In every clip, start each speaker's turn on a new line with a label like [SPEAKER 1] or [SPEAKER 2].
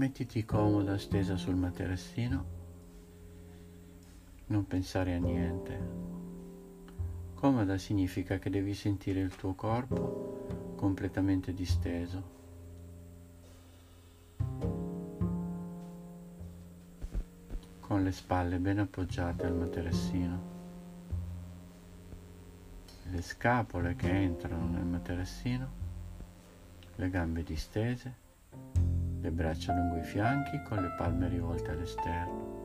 [SPEAKER 1] Mettiti comoda stesa sul materassino, non pensare a niente. Comoda significa che devi sentire il tuo corpo completamente disteso. Con le spalle ben appoggiate al materassino. Le scapole che entrano nel materassino, le gambe distese le braccia lungo i fianchi con le palme rivolte all'esterno.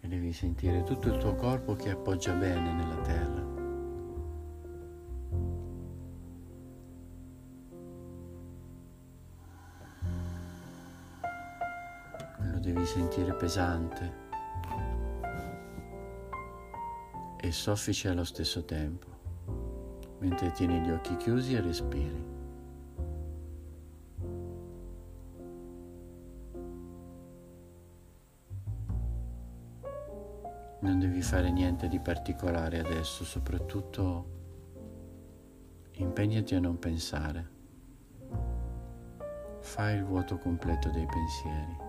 [SPEAKER 1] E devi sentire tutto il tuo corpo che appoggia bene nella terra. Lo devi sentire pesante e soffice allo stesso tempo mentre tieni gli occhi chiusi e respiri. Non devi fare niente di particolare adesso, soprattutto impegnati a non pensare. Fai il vuoto completo dei pensieri.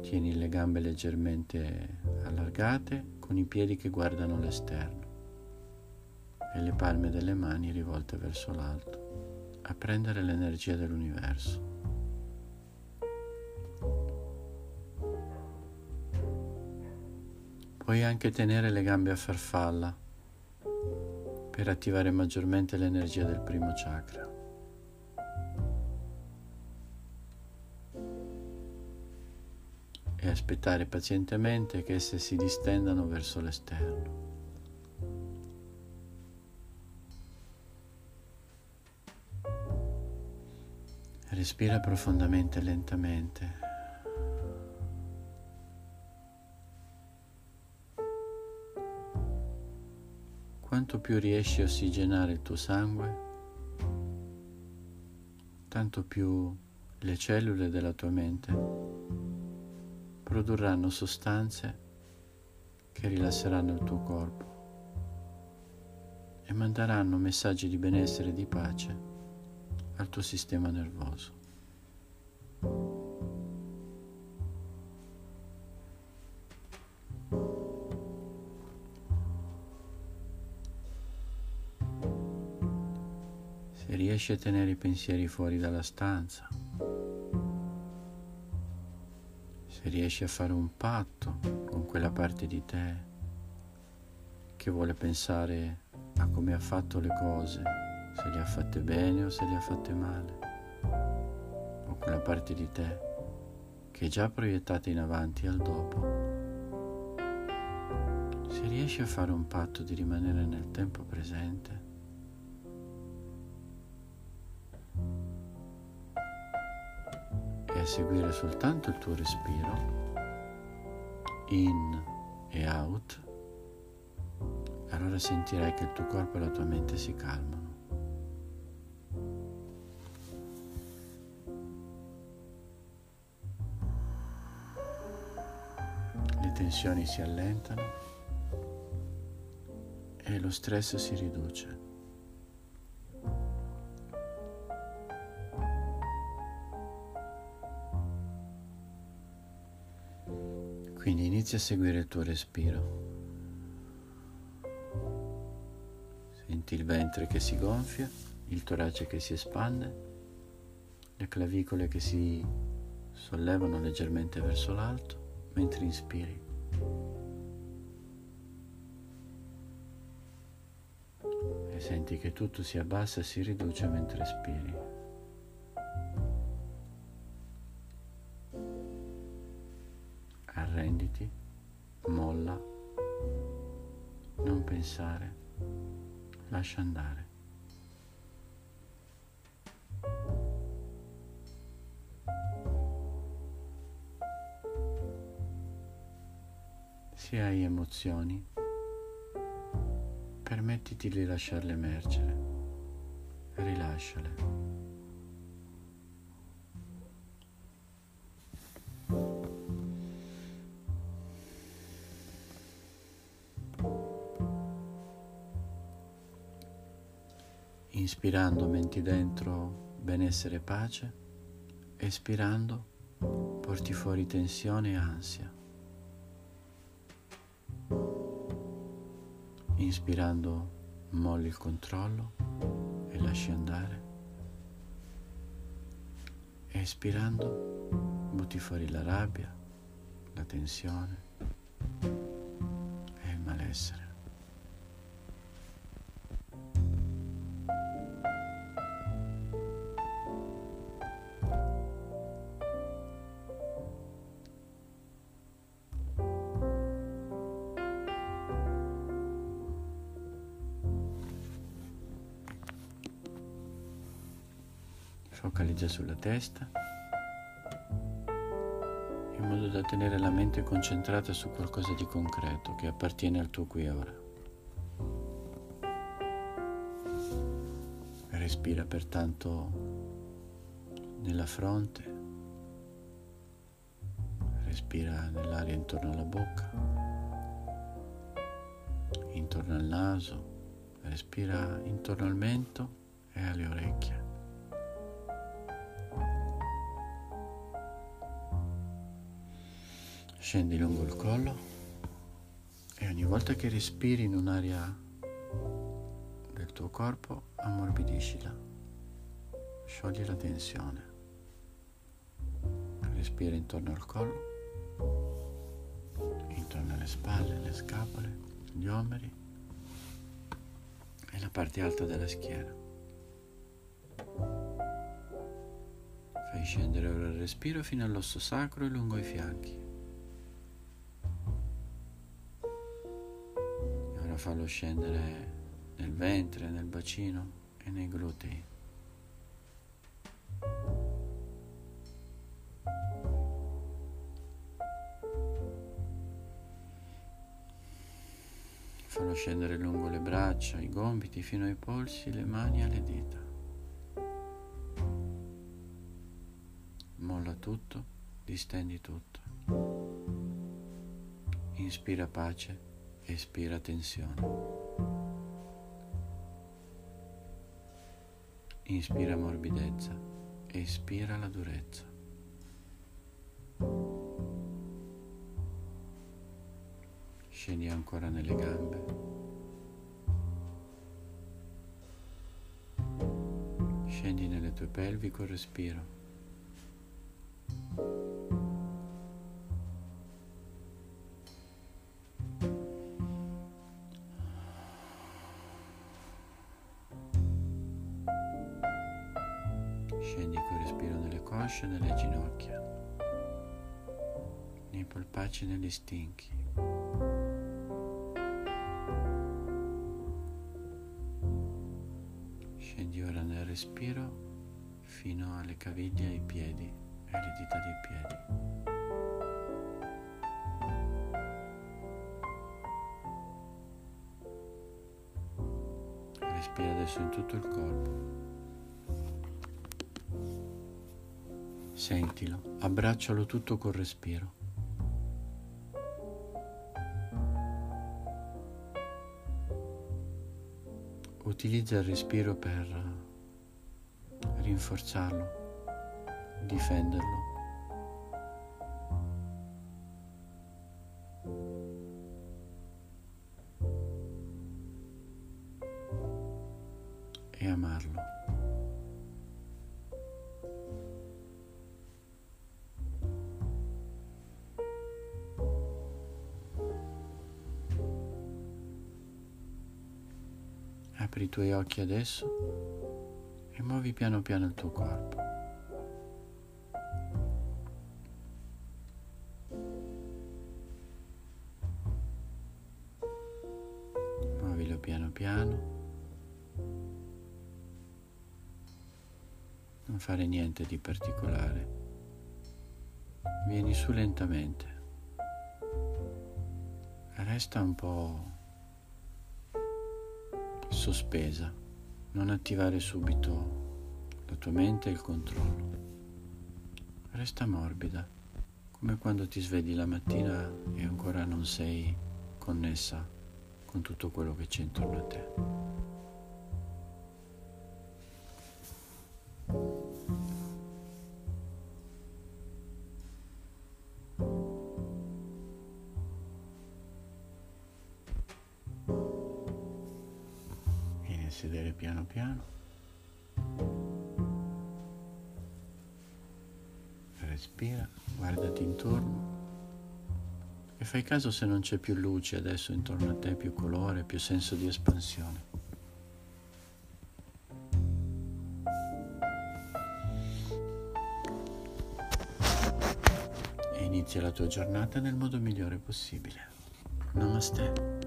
[SPEAKER 1] Tieni le gambe leggermente allargate con i piedi che guardano l'esterno e le palme delle mani rivolte verso l'alto a prendere l'energia dell'universo. Puoi anche tenere le gambe a farfalla per attivare maggiormente l'energia del primo chakra. Aspettare pazientemente che esse si distendano verso l'esterno. Respira profondamente e lentamente. Quanto più riesci a ossigenare il tuo sangue, tanto più le cellule della tua mente produrranno sostanze che rilasseranno il tuo corpo e manderanno messaggi di benessere e di pace al tuo sistema nervoso. Se riesci a tenere i pensieri fuori dalla stanza, se riesci a fare un patto con quella parte di te che vuole pensare a come ha fatto le cose, se le ha fatte bene o se le ha fatte male, o quella parte di te che è già proiettata in avanti al dopo, se riesci a fare un patto di rimanere nel tempo presente, a seguire soltanto il tuo respiro, in e out, allora sentirai che il tuo corpo e la tua mente si calmano. Le tensioni si allentano e lo stress si riduce. Inizia a seguire il tuo respiro. Senti il ventre che si gonfia, il torace che si espande, le clavicole che si sollevano leggermente verso l'alto mentre inspiri. E senti che tutto si abbassa e si riduce mentre espiri. Arrenditi, molla, non pensare, lascia andare. Se hai emozioni, permettiti di lasciarle emergere, rilasciale. Inspirando menti dentro benessere e pace, espirando porti fuori tensione e ansia. Inspirando molli il controllo e lasci andare. Espirando butti fuori la rabbia, la tensione e il malessere. Focalizza sulla testa in modo da tenere la mente concentrata su qualcosa di concreto che appartiene al tuo qui e ora. Respira pertanto nella fronte, respira nell'aria intorno alla bocca, intorno al naso, respira intorno al mento e alle orecchie. Scendi lungo il collo e ogni volta che respiri in un'area del tuo corpo ammorbidiscila, sciogli la tensione. Respira intorno al collo, intorno alle spalle, le scapole, gli omeri e la parte alta della schiena. Fai scendere ora il respiro fino all'osso sacro e lungo i fianchi. Fallo scendere nel ventre, nel bacino e nei glutei. Fallo scendere lungo le braccia, i gomiti fino ai polsi, le mani alle dita. Molla tutto, distendi tutto. Inspira pace espira tensione. Inspira morbidezza, espira la durezza. Scendi ancora nelle gambe. Scendi nelle tue pelvi col respiro. Scendi col respiro nelle cosce e nelle ginocchia, nei polpacci e negli stinchi. Scendi ora nel respiro fino alle caviglie ai piedi e alle dita dei piedi. Respira adesso in tutto il corpo. Sentilo, abbraccialo tutto col respiro. Utilizza il respiro per rinforzarlo, difenderlo. Apri i tuoi occhi adesso e muovi piano piano il tuo corpo. Muovilo piano piano. Non fare niente di particolare. Vieni su lentamente. Resta un po' sospesa, non attivare subito la tua mente e il controllo. Resta morbida, come quando ti svegli la mattina e ancora non sei connessa con tutto quello che c'è intorno a te. Sedere piano piano. Respira, guardati intorno e fai caso se non c'è più luce adesso intorno a te, più colore, più senso di espansione. E inizia la tua giornata nel modo migliore possibile. Namaste.